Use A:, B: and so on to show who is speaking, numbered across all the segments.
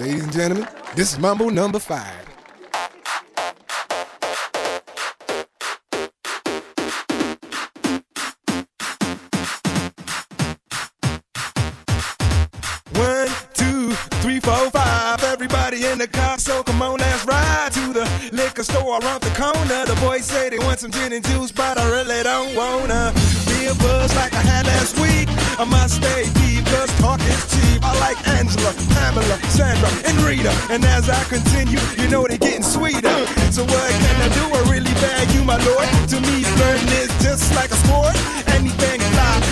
A: Ladies and gentlemen, this is Mambo number five. One, two, three, four, five. Everybody in the car, so come on, let's ride to the liquor store the corner. The boys say they want some gin and juice, but I really don't wanna be a buzz like I had last week. I must stay deep, cause talk is cheap. I like Angela, Pamela, Sandra, and Rita. And as I continue, you know they're getting sweeter. So what can I do? I really you, my lord. To me, flirting is just like a sport. Anything fly,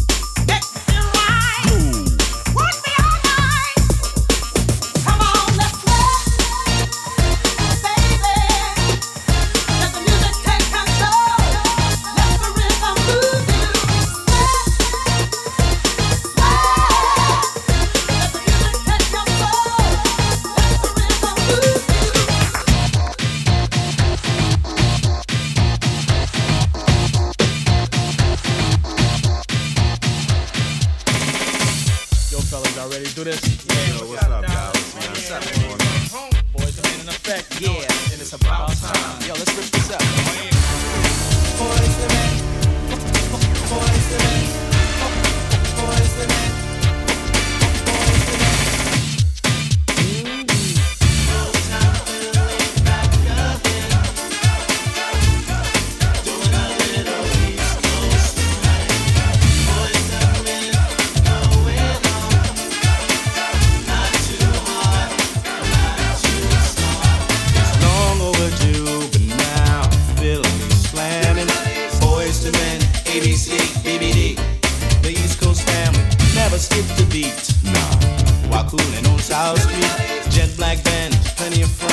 B: Street, jet black band, plenty of friends.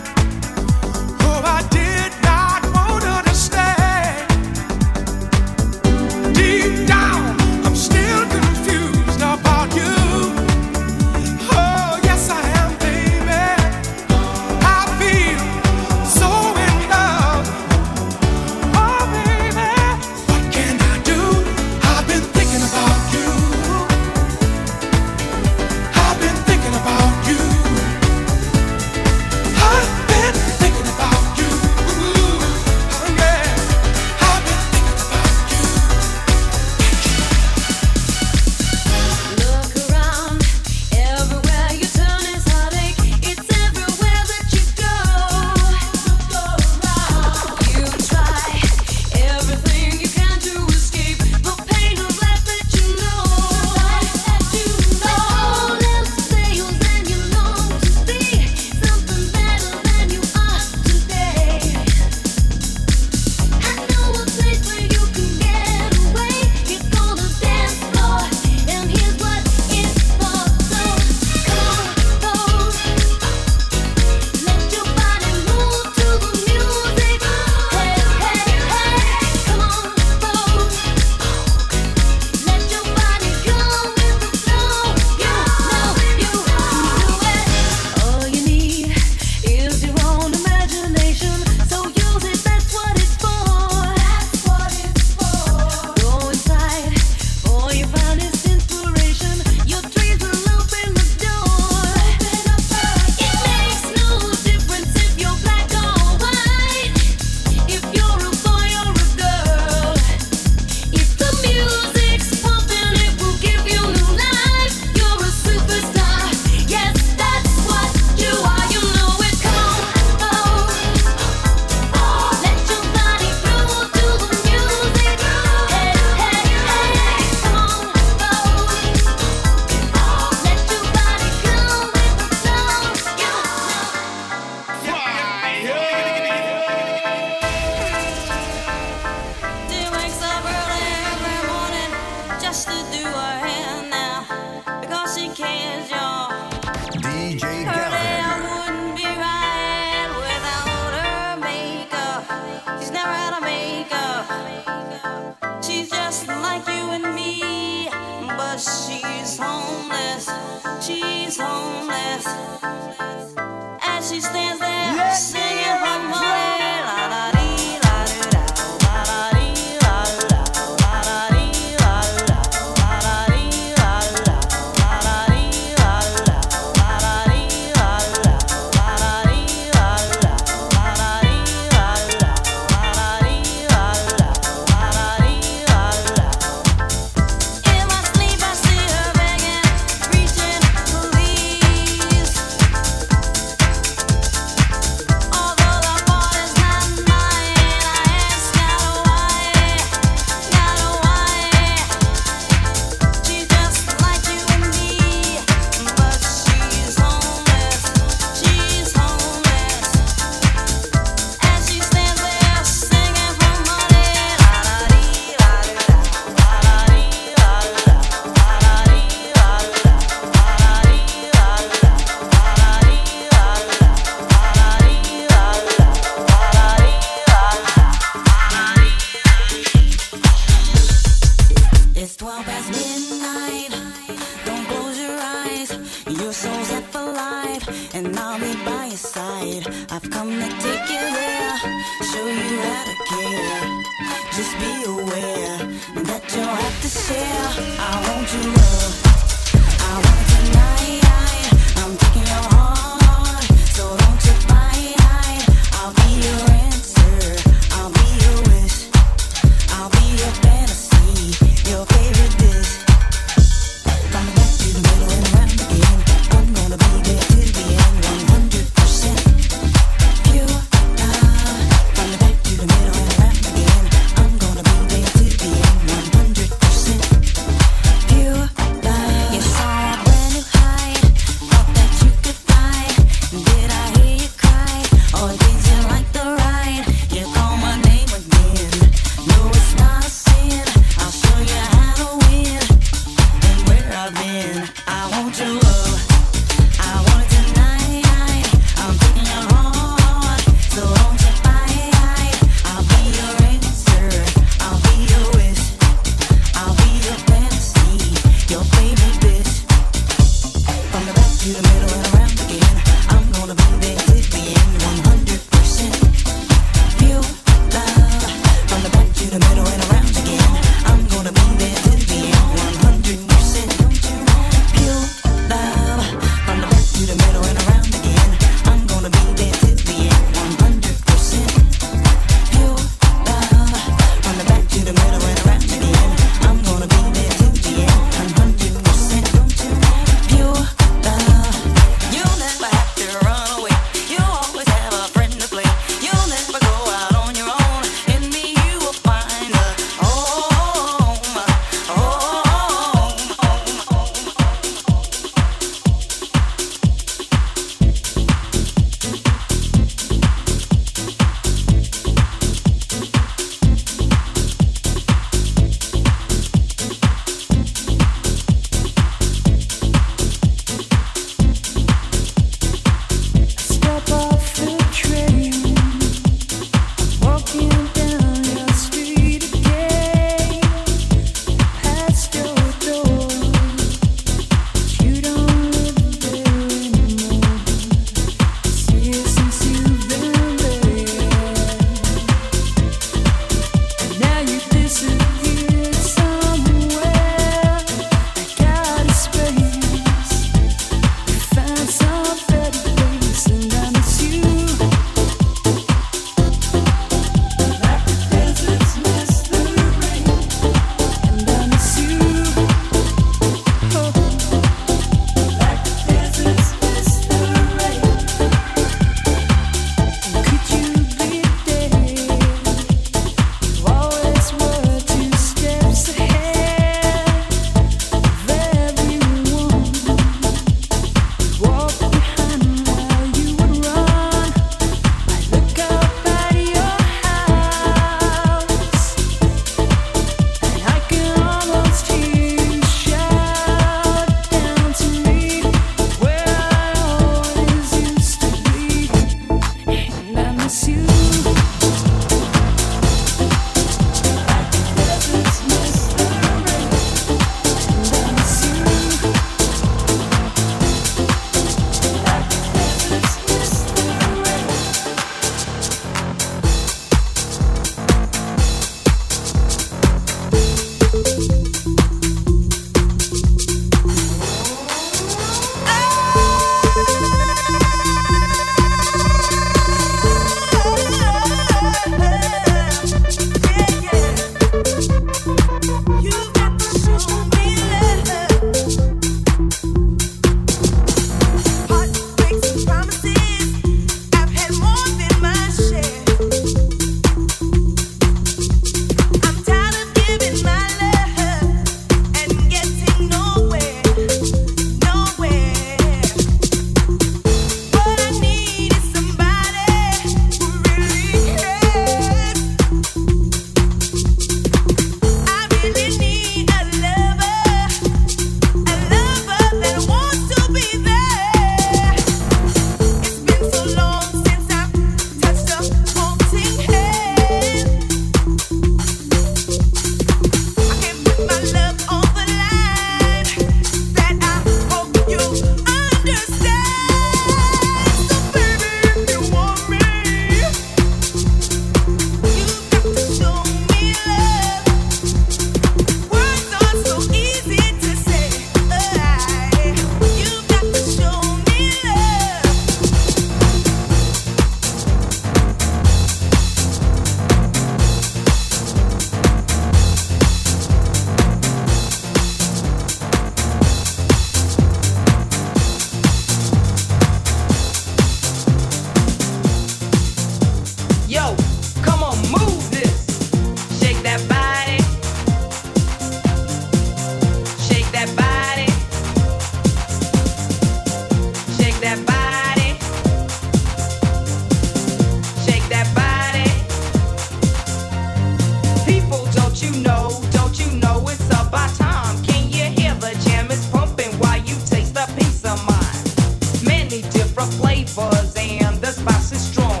C: and the
D: spice is
E: strong.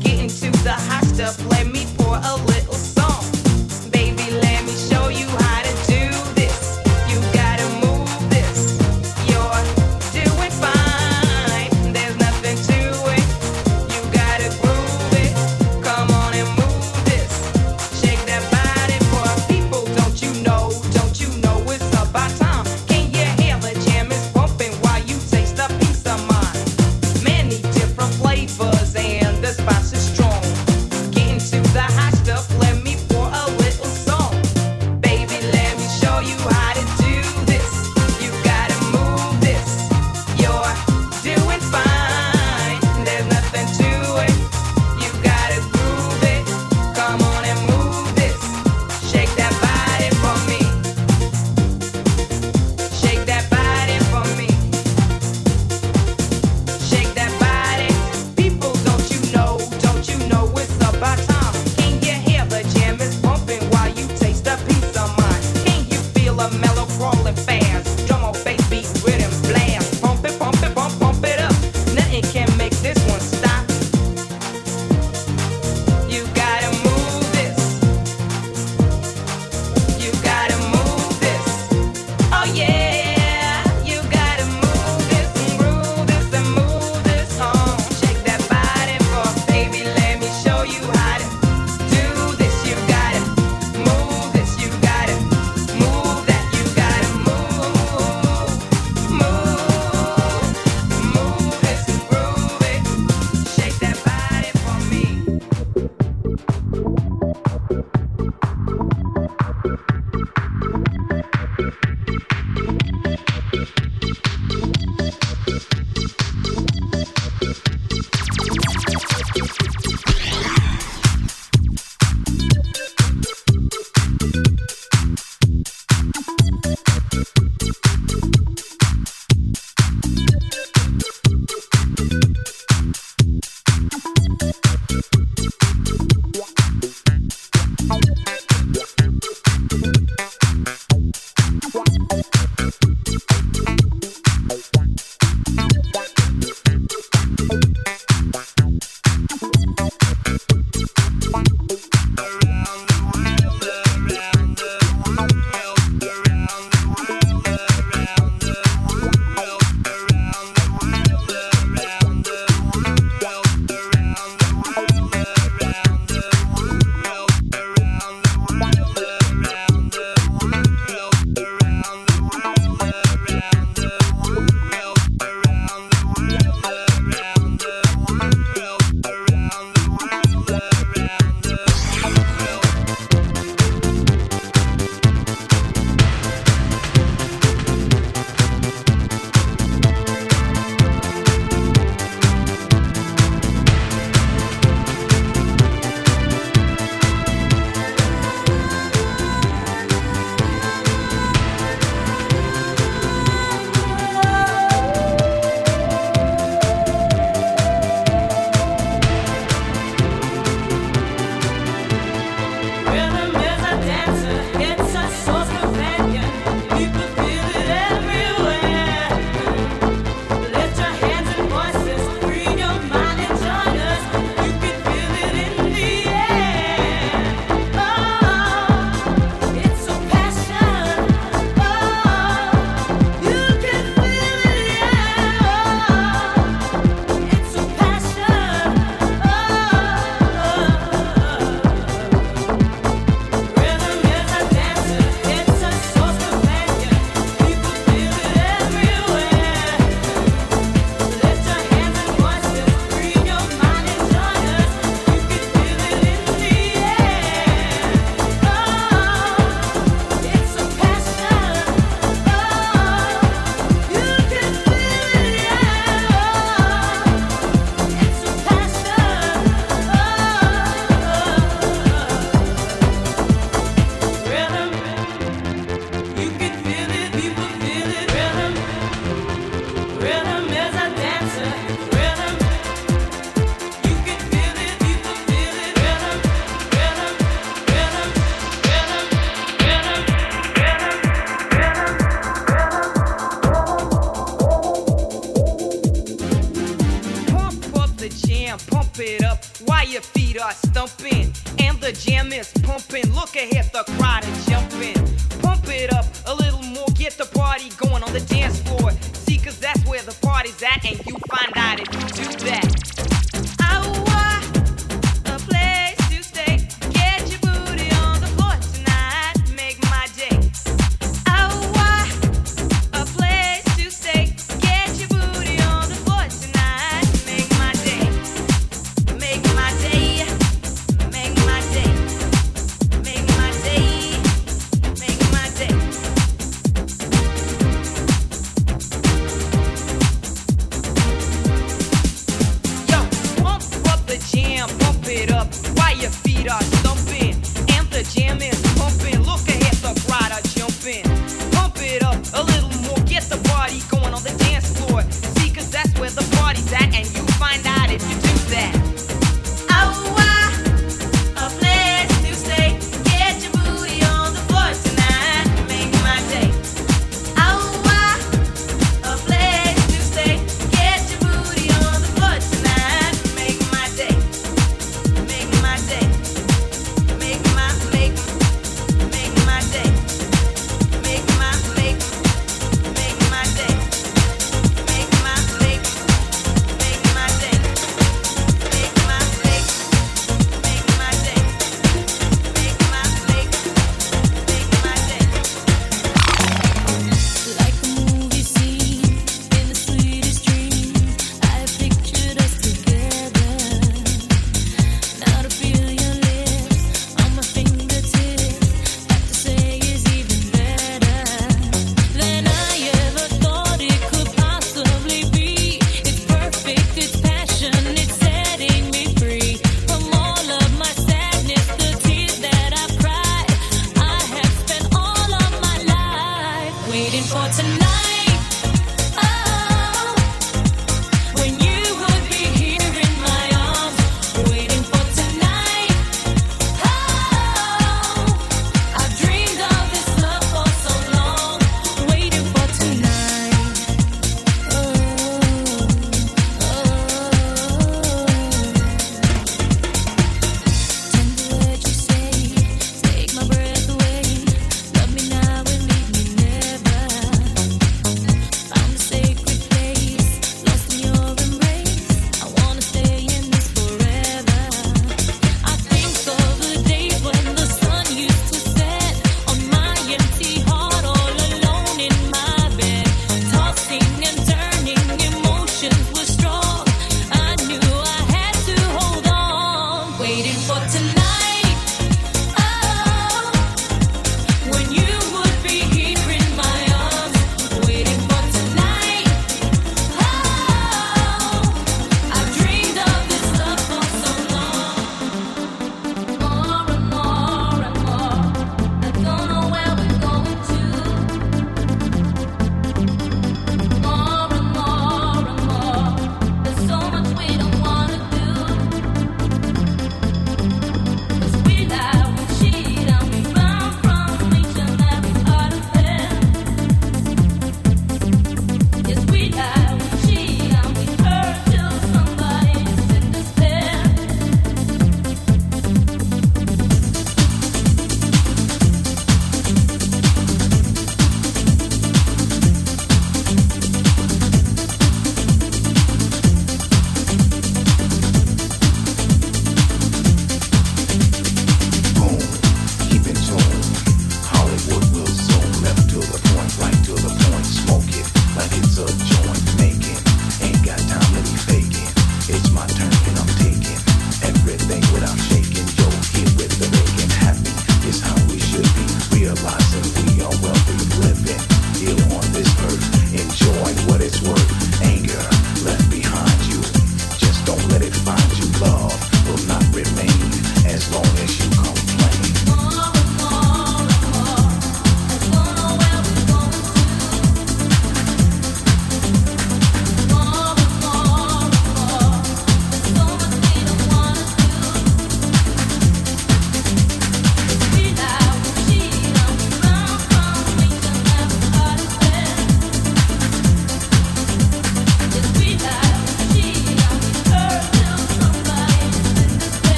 E: Getting to the
F: hot stuff.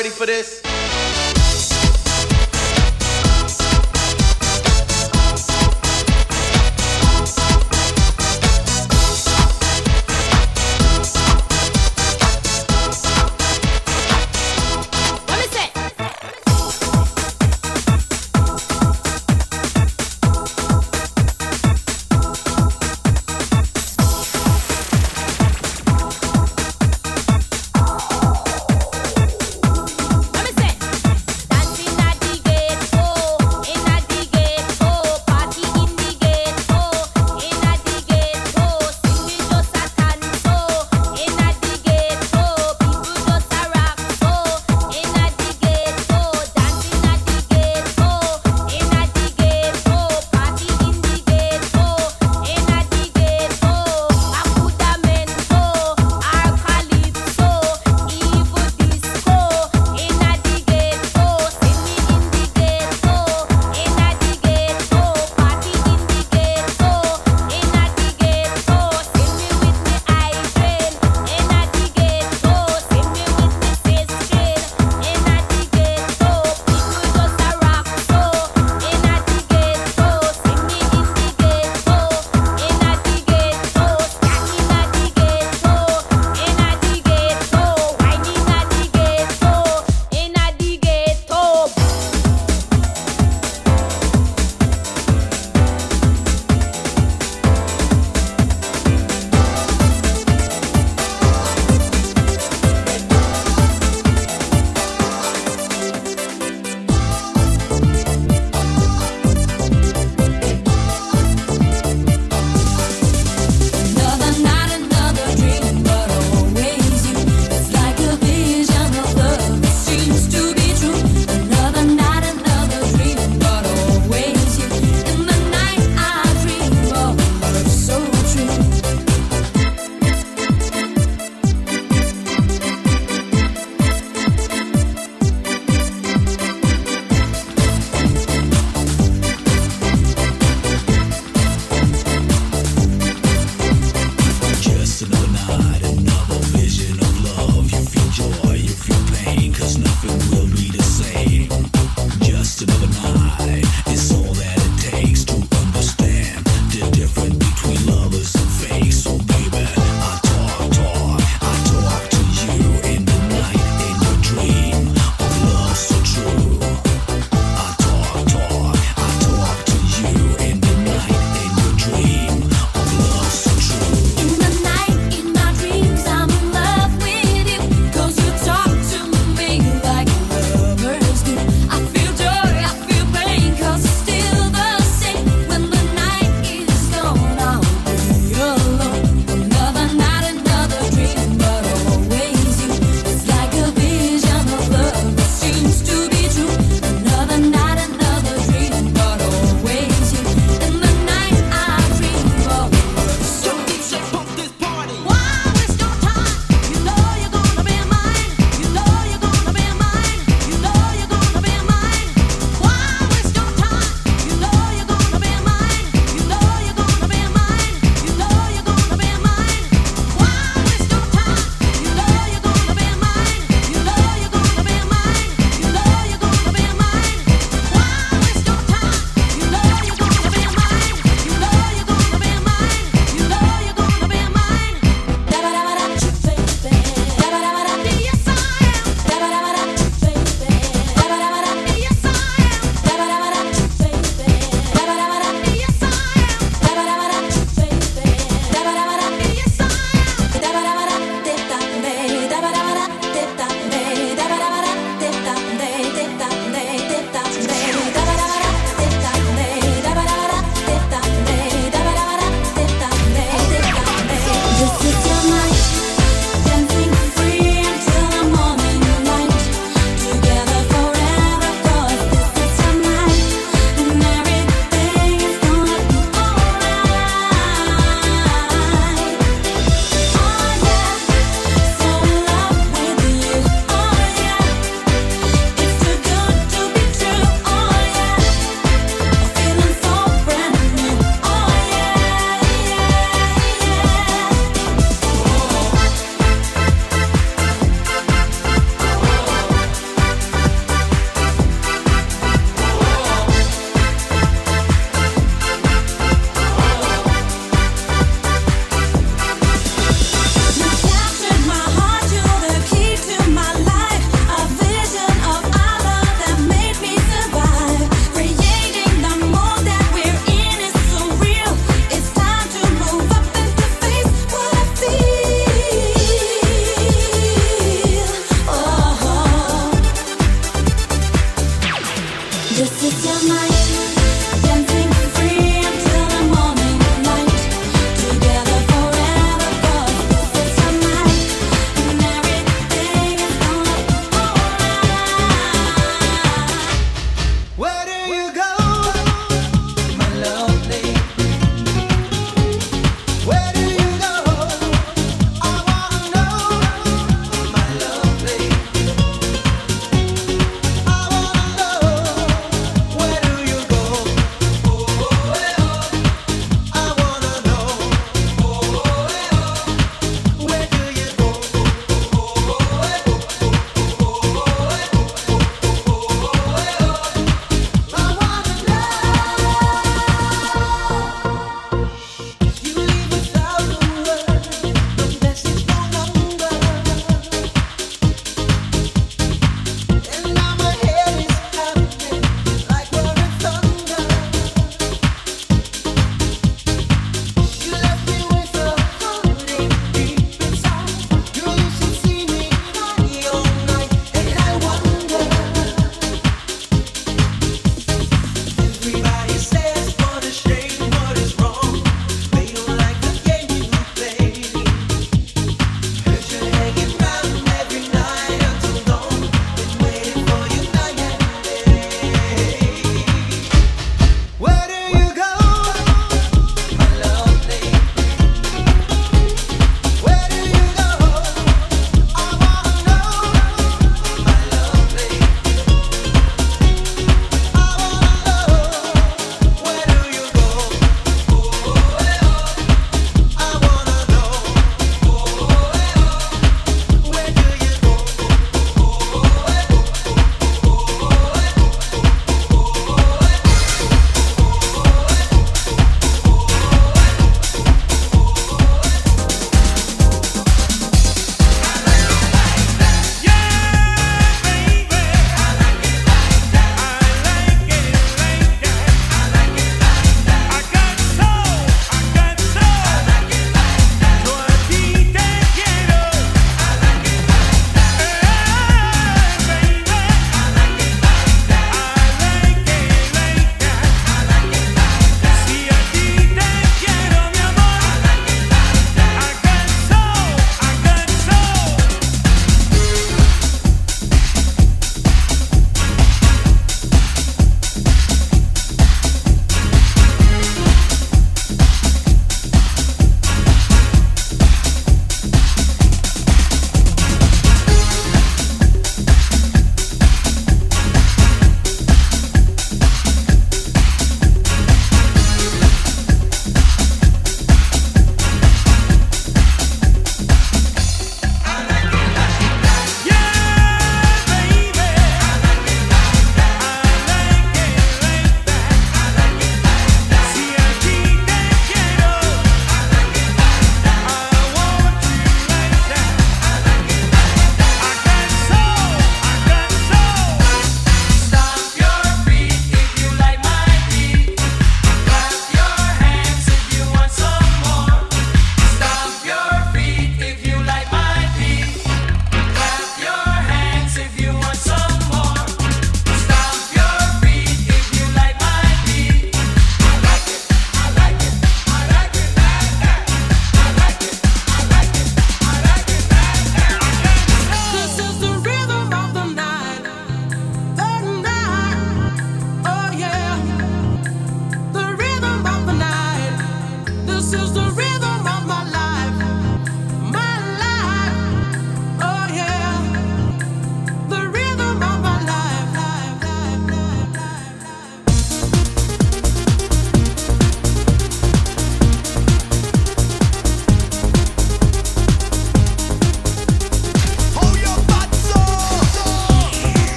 F: Ready for this?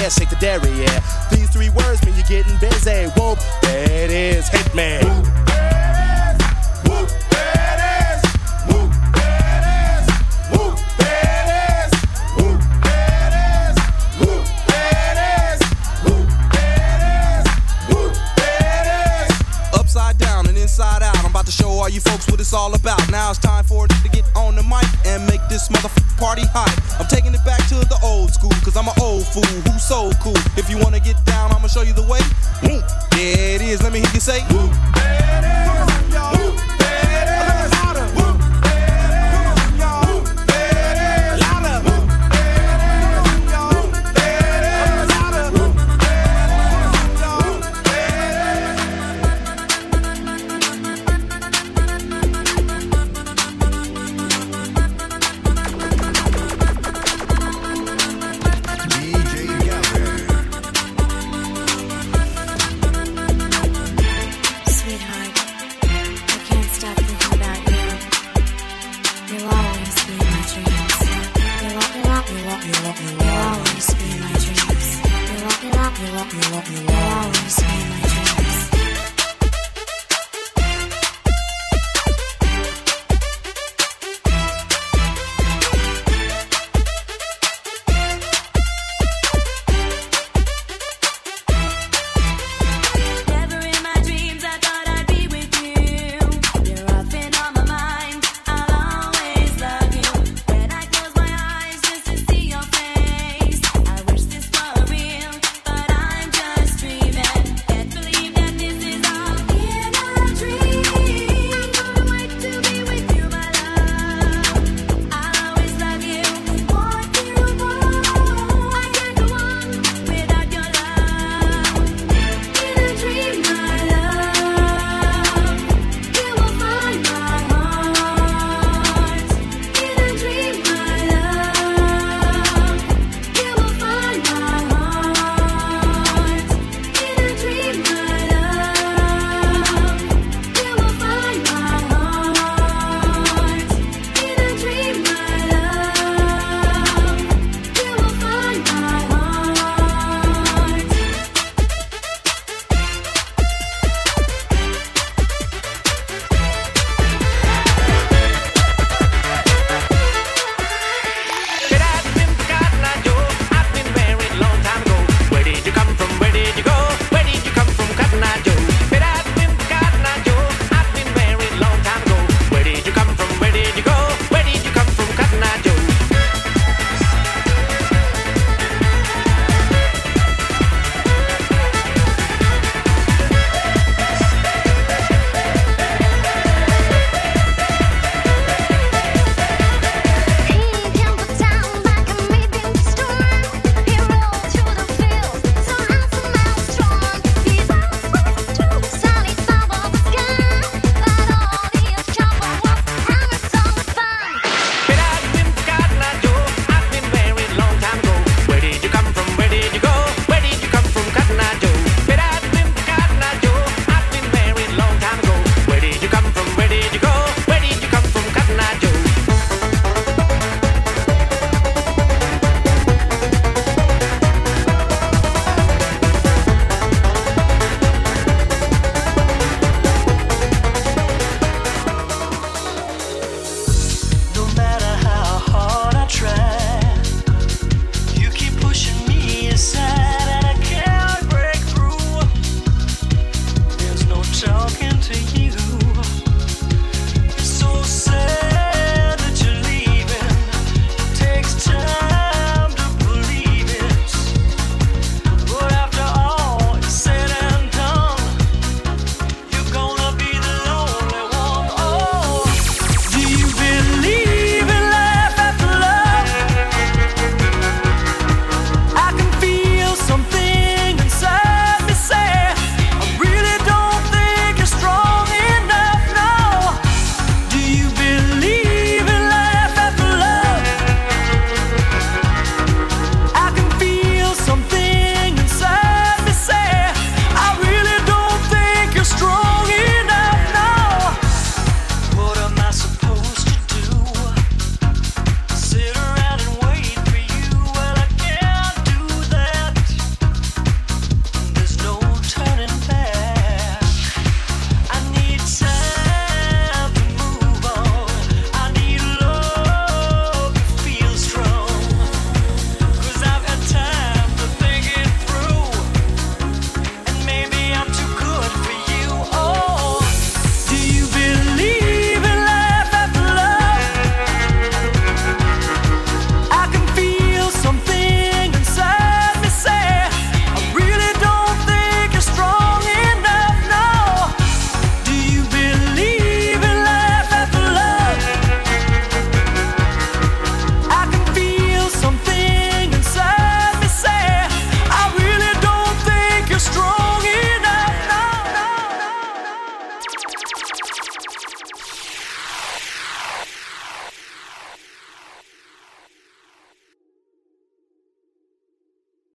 G: Air, shake the dairy,